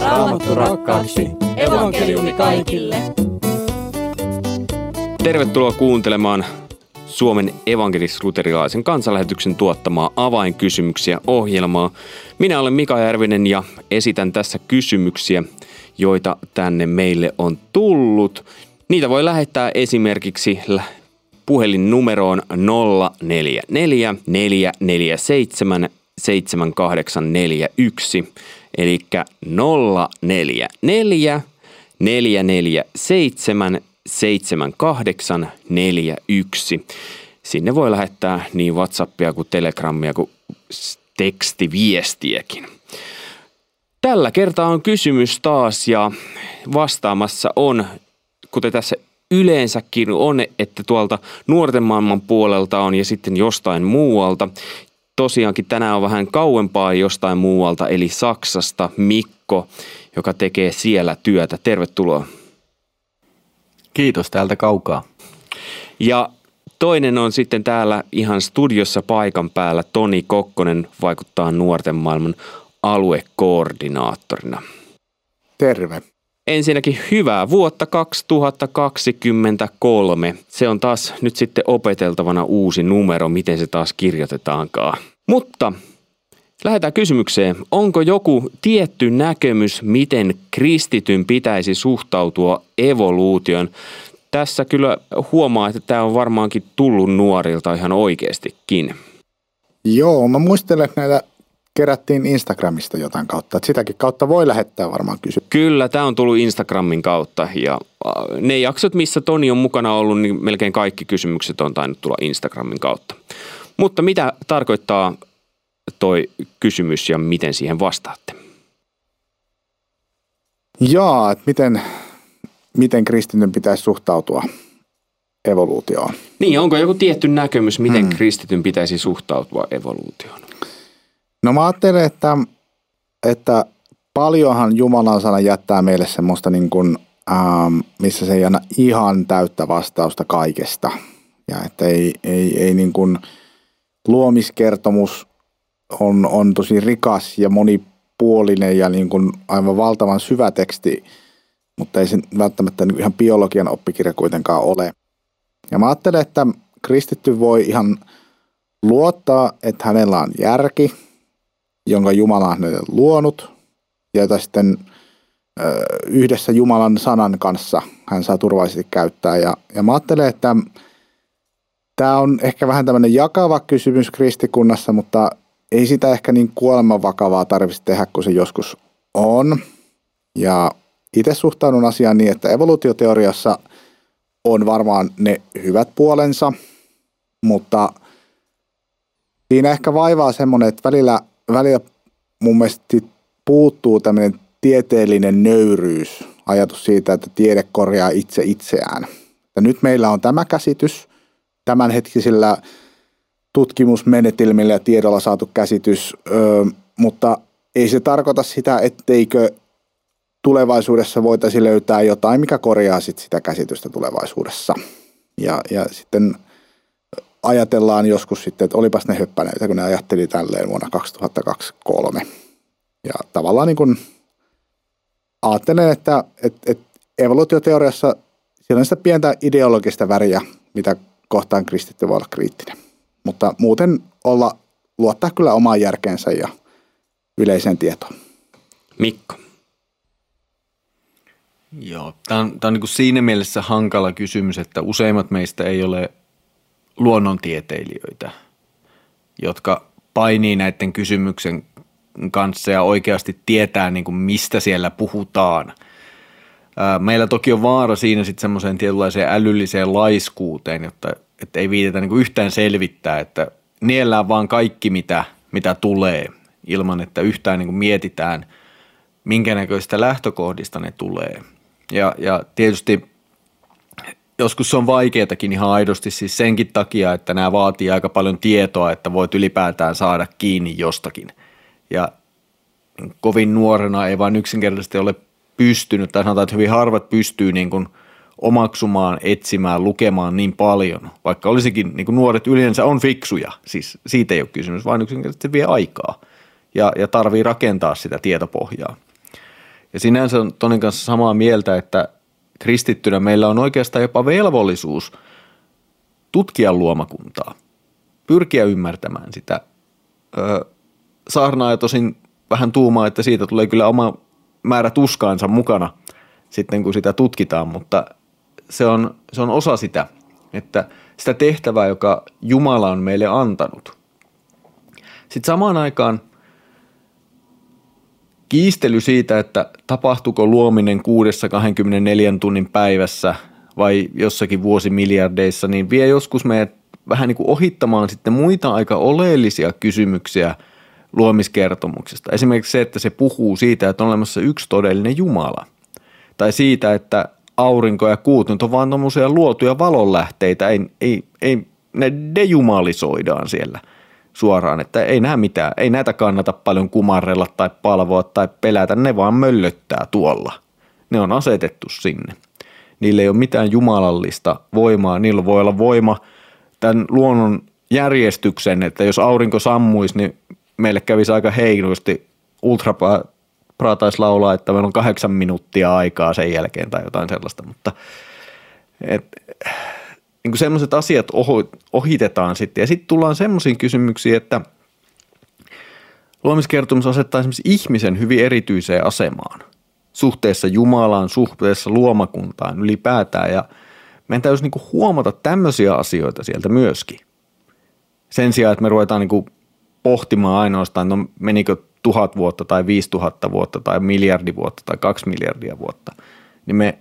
Raamattu rakkaaksi. Evankeliumi kaikille. Tervetuloa kuuntelemaan Suomen evankelis-luterilaisen kansanlähetyksen tuottamaa avainkysymyksiä ohjelmaa. Minä olen Mika Järvinen ja esitän tässä kysymyksiä, joita tänne meille on tullut. Niitä voi lähettää esimerkiksi puhelinnumeroon 044 447 7841 eli 044 447 7841. Sinne voi lähettää niin Whatsappia kuin Telegramia kuin tekstiviestiäkin. Tällä kertaa on kysymys taas ja vastaamassa on, kuten tässä yleensäkin on, että tuolta nuorten maailman puolelta on ja sitten jostain muualta. Tosiaankin tänään on vähän kauempaa jostain muualta, eli Saksasta Mikko, joka tekee siellä työtä. Tervetuloa. Kiitos täältä kaukaa. Ja toinen on sitten täällä ihan studiossa paikan päällä. Toni Kokkonen vaikuttaa nuorten maailman aluekoordinaattorina. Terve. Ensinnäkin hyvää vuotta 2023. Se on taas nyt sitten opeteltavana uusi numero, miten se taas kirjoitetaankaan. Mutta lähdetään kysymykseen. Onko joku tietty näkemys, miten kristityn pitäisi suhtautua evoluution? Tässä kyllä huomaa, että tämä on varmaankin tullut nuorilta ihan oikeastikin. Joo, mä muistelen, näitä kerättiin Instagramista jotain kautta. Että sitäkin kautta voi lähettää varmaan kysyä. Kyllä, tämä on tullut Instagramin kautta ja äh, ne jaksot, missä Toni on mukana ollut, niin melkein kaikki kysymykset on tainnut tulla Instagramin kautta. Mutta mitä tarkoittaa toi kysymys ja miten siihen vastaatte? Jaa, että miten, miten kristityn pitäisi suhtautua evoluutioon? Niin, onko joku tietty näkemys, miten hmm. kristityn pitäisi suhtautua evoluutioon? No mä ajattelen, että, että paljonhan Jumalan sana jättää meille semmoista niin kuin, ähm, missä se ei anna ihan täyttä vastausta kaikesta. Ja että ei, ei, ei niin kuin, luomiskertomus on, on tosi rikas ja monipuolinen ja niin kuin aivan valtavan syvä teksti, mutta ei se välttämättä niin ihan biologian oppikirja kuitenkaan ole. Ja mä ajattelen, että kristitty voi ihan luottaa, että hänellä on järki – jonka Jumala on luonut, ja jota sitten yhdessä Jumalan sanan kanssa hän saa turvallisesti käyttää. Ja, ja mä ajattelen, että tämä on ehkä vähän tämmöinen jakava kysymys kristikunnassa, mutta ei sitä ehkä niin kuoleman vakavaa tarvitsisi tehdä kuin se joskus on. Ja itse suhtaudun asiaan niin, että evoluutioteoriassa on varmaan ne hyvät puolensa, mutta siinä ehkä vaivaa semmoinen, että välillä – välillä mun mielestä puuttuu tämmöinen tieteellinen nöyryys, ajatus siitä, että tiede korjaa itse itseään. Ja nyt meillä on tämä käsitys, tämänhetkisillä tutkimusmenetelmillä ja tiedolla saatu käsitys, mutta ei se tarkoita sitä, etteikö tulevaisuudessa voitaisiin löytää jotain, mikä korjaa sit sitä käsitystä tulevaisuudessa. Ja, ja sitten ajatellaan joskus sitten, että olipas ne höppäneitä, kun ne ajatteli tälleen vuonna 2023. Ja tavallaan niin kuin ajattelen, että, että, että evoluutioteoriassa siellä on sitä pientä ideologista väriä, mitä kohtaan kristitty voi olla kriittinen. Mutta muuten olla, luottaa kyllä omaan järkeensä ja yleiseen tietoon. Mikko. Joo, tämä on, tämä on niin siinä mielessä hankala kysymys, että useimmat meistä ei ole luonnontieteilijöitä, jotka painii näiden kysymyksen kanssa ja oikeasti tietää, niin kuin mistä siellä puhutaan. Meillä toki on vaara siinä sitten semmoiseen tietynlaiseen älylliseen laiskuuteen, jotta, että ei viitetä niin kuin yhtään selvittää, että niellään vaan kaikki, mitä, mitä tulee, ilman että yhtään niin kuin mietitään, minkä näköistä lähtökohdista ne tulee. Ja, ja tietysti joskus se on vaikeatakin ihan aidosti siis senkin takia, että nämä vaatii aika paljon tietoa, että voit ylipäätään saada kiinni jostakin. Ja kovin nuorena ei vaan yksinkertaisesti ole pystynyt, tai sanotaan, että hyvin harvat pystyy niin kuin omaksumaan, etsimään, lukemaan niin paljon, vaikka olisikin niin kuin nuoret yleensä on fiksuja, siis siitä ei ole kysymys, vaan yksinkertaisesti vie aikaa. ja, ja tarvii rakentaa sitä tietopohjaa. Ja sinänsä on Tonin kanssa samaa mieltä, että kristittynä meillä on oikeastaan jopa velvollisuus tutkia luomakuntaa, pyrkiä ymmärtämään sitä. Öö, saarnaaja tosin vähän tuumaa, että siitä tulee kyllä oma määrä tuskaansa mukana sitten kun sitä tutkitaan, mutta se on, se on osa sitä, että sitä tehtävää, joka Jumala on meille antanut. Sitten samaan aikaan kiistely siitä, että tapahtuuko luominen kuudessa 24 tunnin päivässä vai jossakin vuosimiljardeissa, niin vie joskus meidät vähän niin kuin ohittamaan sitten muita aika oleellisia kysymyksiä luomiskertomuksesta. Esimerkiksi se, että se puhuu siitä, että on olemassa yksi todellinen Jumala. Tai siitä, että aurinko ja kuut nyt on vaan tuommoisia luotuja valonlähteitä, ei, ei, ei, ne dejumalisoidaan siellä suoraan, että ei näe mitään, ei näitä kannata paljon kumarrella tai palvoa tai pelätä, ne vaan möllöttää tuolla. Ne on asetettu sinne. Niillä ei ole mitään jumalallista voimaa, niillä voi olla voima tämän luonnon järjestyksen, että jos aurinko sammuisi, niin meille kävisi aika heinosti. Ultra taisi laulaa, että meillä on kahdeksan minuuttia aikaa sen jälkeen tai jotain sellaista, mutta et, niin kuin sellaiset asiat ohitetaan sitten. Ja sitten tullaan semmoisiin kysymyksiin, että luomiskertomus asettaa esimerkiksi ihmisen hyvin erityiseen asemaan suhteessa Jumalaan, suhteessa luomakuntaan ylipäätään. Ja meidän täytyisi niin kuin huomata tämmöisiä asioita sieltä myöskin. Sen sijaan, että me ruvetaan niin kuin pohtimaan ainoastaan, no menikö tuhat vuotta tai viisi tuhatta vuotta tai miljardi vuotta tai kaksi miljardia vuotta. Niin me,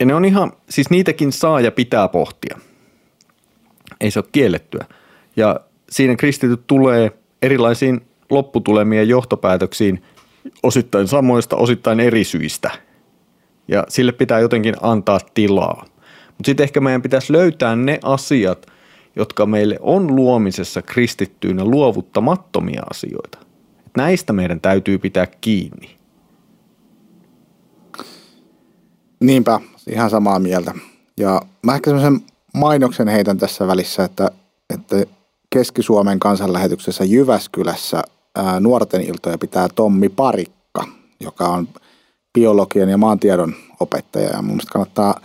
ja ne on ihan, siis niitäkin saa ja pitää pohtia. Ei se ole kiellettyä. Ja siinä kristityt tulee erilaisiin lopputulemien johtopäätöksiin osittain samoista, osittain eri syistä. Ja sille pitää jotenkin antaa tilaa. Mutta sitten ehkä meidän pitäisi löytää ne asiat, jotka meille on luomisessa kristittyinä luovuttamattomia asioita. Et näistä meidän täytyy pitää kiinni. Niinpä, ihan samaa mieltä. Ja mä ehkä semmoisen mainoksen heitän tässä välissä, että, että Keski-Suomen kansanlähetyksessä Jyväskylässä ää, nuorten iltoja pitää Tommi Parikka, joka on biologian ja maantiedon opettaja. Ja mun kannattaa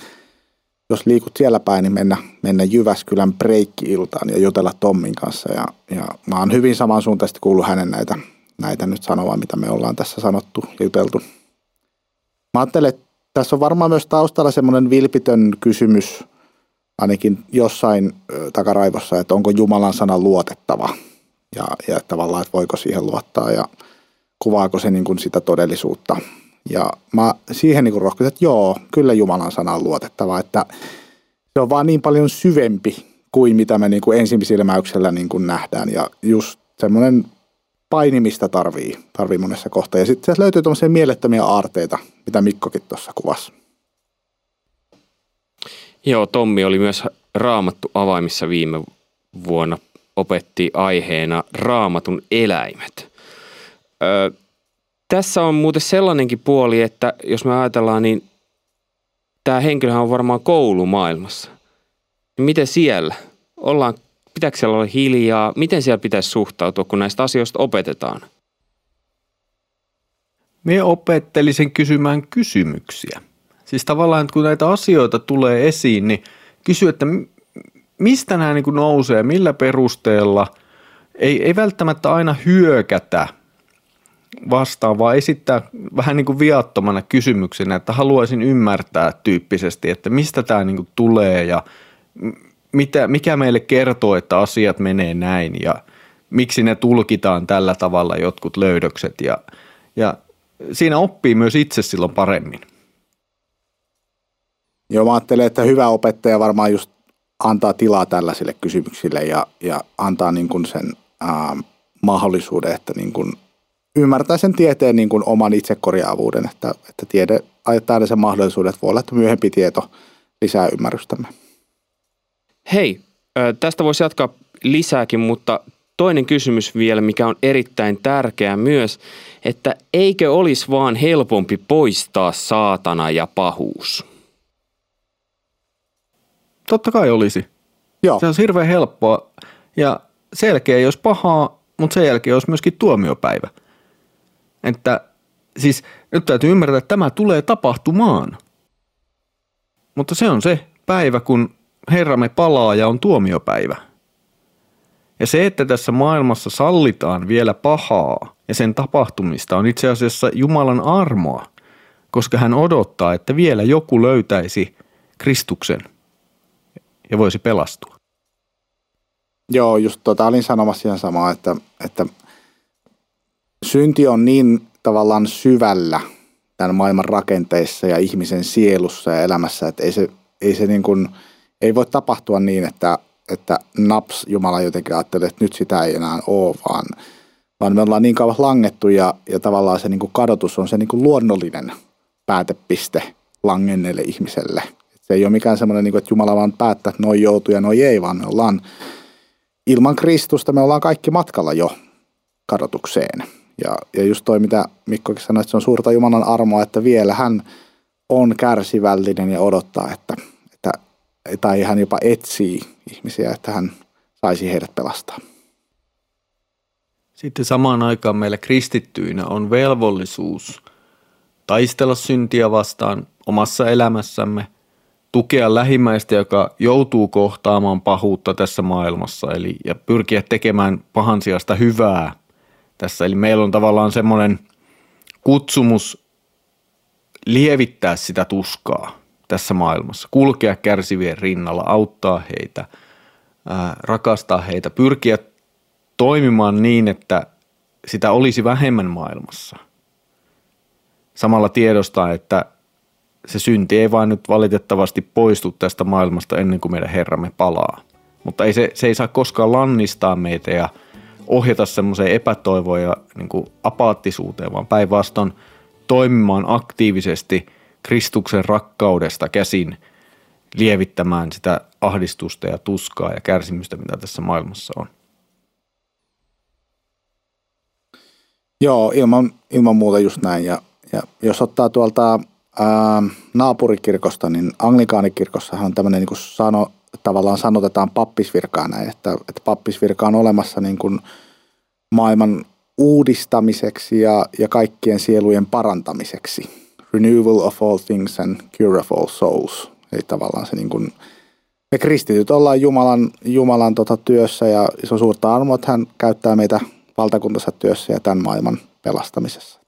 jos liikut siellä päin, niin mennä, mennä Jyväskylän breikki-iltaan ja jutella Tommin kanssa. Ja, ja mä oon hyvin samansuuntaisesti kuullut hänen näitä, näitä nyt sanoa, mitä me ollaan tässä sanottu ja juteltu. Mä ajattelen, että tässä on varmaan myös taustalla semmoinen vilpitön kysymys, ainakin jossain takaraivossa, että onko Jumalan sana luotettava ja, ja tavallaan, että voiko siihen luottaa ja kuvaako se niin kuin sitä todellisuutta – ja mä siihen niin rohkaisin, että joo, kyllä Jumalan sana on luotettava, että se on vaan niin paljon syvempi kuin mitä me niin kuin ensisilmäyksellä niin kuin nähdään. Ja just semmoinen painimista tarvii, tarvii monessa kohtaa. Ja sitten löytyy tuommoisia mielettömiä aarteita, mitä Mikkokin tuossa kuvasi. Joo, Tommi oli myös raamattu avaimissa viime vuonna, opetti aiheena raamatun eläimet. Öö, tässä on muuten sellainenkin puoli, että jos me ajatellaan, niin tämä henkilöhän on varmaan koulumaailmassa. Miten siellä? Ollaan, pitääkö siellä olla hiljaa? Miten siellä pitäisi suhtautua, kun näistä asioista opetetaan? Me opettelisin kysymään kysymyksiä. Siis tavallaan, että kun näitä asioita tulee esiin, niin kysy, että mistä nämä niin nousee, millä perusteella. Ei, ei välttämättä aina hyökätä – vastaan, vaan esittää vähän niin kuin viattomana kysymyksenä, että haluaisin ymmärtää tyyppisesti, että mistä tämä niin tulee ja mitä, mikä meille kertoo, että asiat menee näin ja miksi ne tulkitaan tällä tavalla jotkut löydökset ja, ja siinä oppii myös itse silloin paremmin. Joo, mä ajattelen, että hyvä opettaja varmaan just antaa tilaa tällaisille kysymyksille ja, ja antaa niin kuin sen ää, mahdollisuuden, että niin kuin ymmärtää sen tieteen niin kuin oman itsekorjaavuuden, että, että tiede ajattaa sen mahdollisuuden, että voi olla, että myöhempi tieto lisää ymmärrystämme. Hei, tästä voisi jatkaa lisääkin, mutta toinen kysymys vielä, mikä on erittäin tärkeä myös, että eikö olisi vaan helpompi poistaa saatana ja pahuus? Totta kai olisi. Joo. Se on hirveän helppoa ja selkeä, jos pahaa, mutta sen jälkeen olisi myöskin tuomiopäivä – Että siis nyt täytyy ymmärtää, että tämä tulee tapahtumaan. Mutta se on se päivä, kun Herramme palaa ja on tuomiopäivä. Ja se, että tässä maailmassa sallitaan vielä pahaa ja sen tapahtumista on itse asiassa Jumalan armoa, koska hän odottaa, että vielä joku löytäisi Kristuksen ja voisi pelastua. Joo, just tota, olin sanomassa ihan samaa, että, että synti on niin tavallaan syvällä tämän maailman rakenteissa ja ihmisen sielussa ja elämässä, että ei se, ei se niin kuin, ei voi tapahtua niin, että, että naps Jumala jotenkin ajattelee, että nyt sitä ei enää ole, vaan, vaan me ollaan niin kauan langettu ja, ja tavallaan se niin kuin kadotus on se niin kuin luonnollinen päätepiste langenneelle ihmiselle. Se ei ole mikään semmoinen, niin kuin, että Jumala vaan päättää, että noi joutuu ja noi ei, vaan me ollaan ilman Kristusta me ollaan kaikki matkalla jo kadotukseen. Ja, ja just toi, mitä Mikkokin sanoi, että se on suurta Jumalan armoa, että vielä hän on kärsivällinen ja odottaa, että, että tai hän jopa etsii ihmisiä, että hän saisi heidät pelastaa. Sitten samaan aikaan meillä kristittyinä on velvollisuus taistella syntiä vastaan omassa elämässämme, tukea lähimmäistä, joka joutuu kohtaamaan pahuutta tässä maailmassa, eli ja pyrkiä tekemään pahan sijasta hyvää tässä. Eli meillä on tavallaan semmoinen kutsumus lievittää sitä tuskaa tässä maailmassa, kulkea kärsivien rinnalla, auttaa heitä, ää, rakastaa heitä, pyrkiä toimimaan niin, että sitä olisi vähemmän maailmassa. Samalla tiedostaa, että se synti ei vain nyt valitettavasti poistu tästä maailmasta ennen kuin meidän Herramme palaa. Mutta ei se, se ei saa koskaan lannistaa meitä ja – ohjata semmoiseen epätoivoon ja niin kuin apaattisuuteen, vaan päinvastoin toimimaan aktiivisesti Kristuksen rakkaudesta käsin lievittämään sitä ahdistusta ja tuskaa ja kärsimystä, mitä tässä maailmassa on. Joo, ilman, ilman muuta just näin. Ja, ja jos ottaa tuolta ää, naapurikirkosta, niin anglikaanikirkossahan on tämmöinen niin sano, tavallaan sanotetaan pappisvirkaa näin, että, että pappisvirka on olemassa niin kuin maailman uudistamiseksi ja, ja kaikkien sielujen parantamiseksi. Renewal of all things and cure of all souls. Eli tavallaan se niin kuin, me kristityt ollaan Jumalan, Jumalan tota työssä ja se on suurta armoa, että hän käyttää meitä valtakuntansa työssä ja tämän maailman pelastamisessa.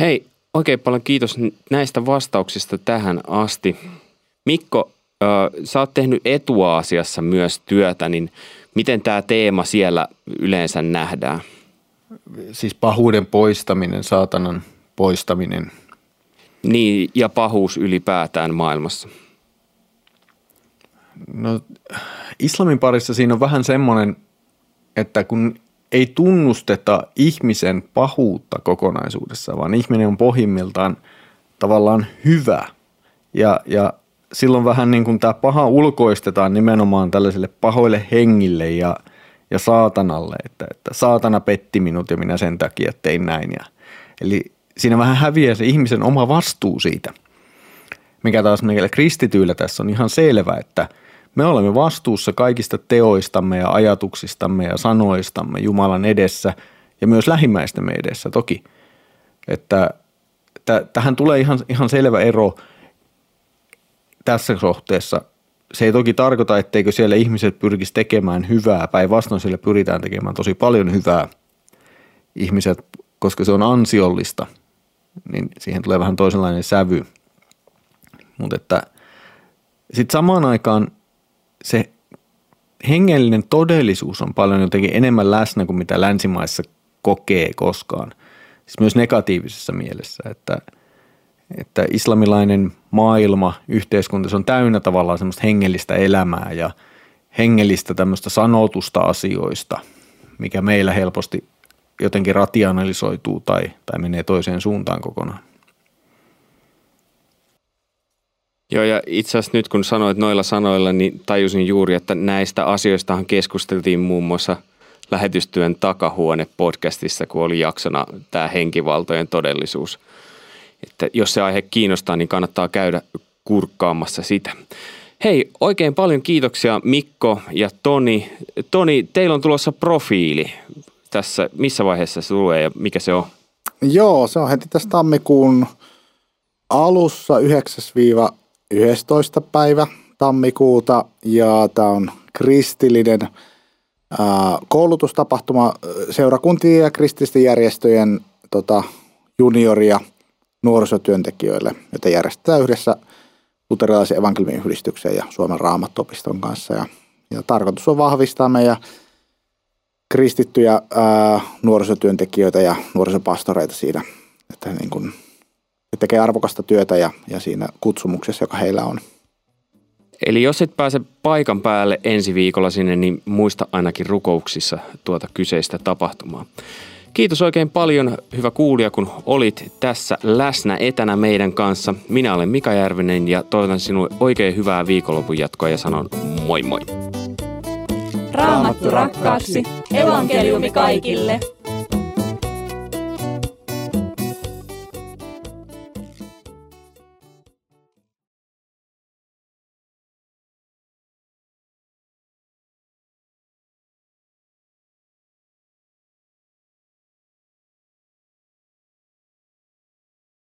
Hei, Oikein paljon kiitos näistä vastauksista tähän asti. Mikko, sä oot tehnyt etuasiassa myös työtä, niin miten tämä teema siellä yleensä nähdään? Siis pahuuden poistaminen, saatanan poistaminen. Niin, ja pahuus ylipäätään maailmassa. No, islamin parissa siinä on vähän semmoinen, että kun ei tunnusteta ihmisen pahuutta kokonaisuudessa, vaan ihminen on pohjimmiltaan tavallaan hyvä. Ja, ja silloin vähän niin kuin tämä paha ulkoistetaan nimenomaan tällaisille pahoille hengille ja, ja saatanalle, että, että saatana petti minut ja minä sen takia tein näin. Ja, eli siinä vähän häviää se ihmisen oma vastuu siitä, mikä taas meillä kristityillä tässä on ihan selvä, että – me olemme vastuussa kaikista teoistamme ja ajatuksistamme ja sanoistamme Jumalan edessä ja myös lähimmäistämme edessä toki. Että tähän tulee ihan, ihan selvä ero tässä suhteessa. Se ei toki tarkoita, etteikö siellä ihmiset pyrkisi tekemään hyvää. Päinvastoin siellä pyritään tekemään tosi paljon hyvää ihmiset, koska se on ansiollista, niin siihen tulee vähän toisenlainen sävy. Mutta että sitten samaan aikaan – se hengellinen todellisuus on paljon jotenkin enemmän läsnä kuin mitä länsimaissa kokee koskaan. Siis myös negatiivisessa mielessä, että, että islamilainen maailma, yhteiskunta, se on täynnä tavallaan semmoista hengellistä elämää ja hengellistä tämmöistä sanotusta asioista, mikä meillä helposti jotenkin rationalisoituu tai, tai menee toiseen suuntaan kokonaan. Joo, ja itse asiassa nyt kun sanoit noilla sanoilla, niin tajusin juuri, että näistä asioistahan keskusteltiin muun muassa lähetystyön takahuone podcastissa, kun oli jaksona tämä henkivaltojen todellisuus. Että jos se aihe kiinnostaa, niin kannattaa käydä kurkkaamassa sitä. Hei, oikein paljon kiitoksia Mikko ja Toni. Toni, teillä on tulossa profiili tässä. Missä vaiheessa se tulee ja mikä se on? Joo, se on heti tässä tammikuun alussa 9-11 päivä tammikuuta ja tämä on kristillinen koulutustapahtuma seurakuntien ja kristillisten järjestöjen tota, junioria nuorisotyöntekijöille, joita järjestetään yhdessä luterilaisen evankeliumin yhdistyksen ja Suomen raamattopiston kanssa. Ja, ja tarkoitus on vahvistaa meidän kristittyjä ää, nuorisotyöntekijöitä ja nuorisopastoreita siinä, että niin kuin, he tekee arvokasta työtä ja, ja siinä kutsumuksessa, joka heillä on. Eli jos et pääse paikan päälle ensi viikolla sinne, niin muista ainakin rukouksissa tuota kyseistä tapahtumaa. Kiitos oikein paljon, hyvä kuulija, kun olit tässä läsnä etänä meidän kanssa. Minä olen Mika Järvinen ja toivotan sinulle oikein hyvää viikonlopun jatkoa ja sanon moi moi. Raamattu rakkaaksi. Evankeliumi kaikille.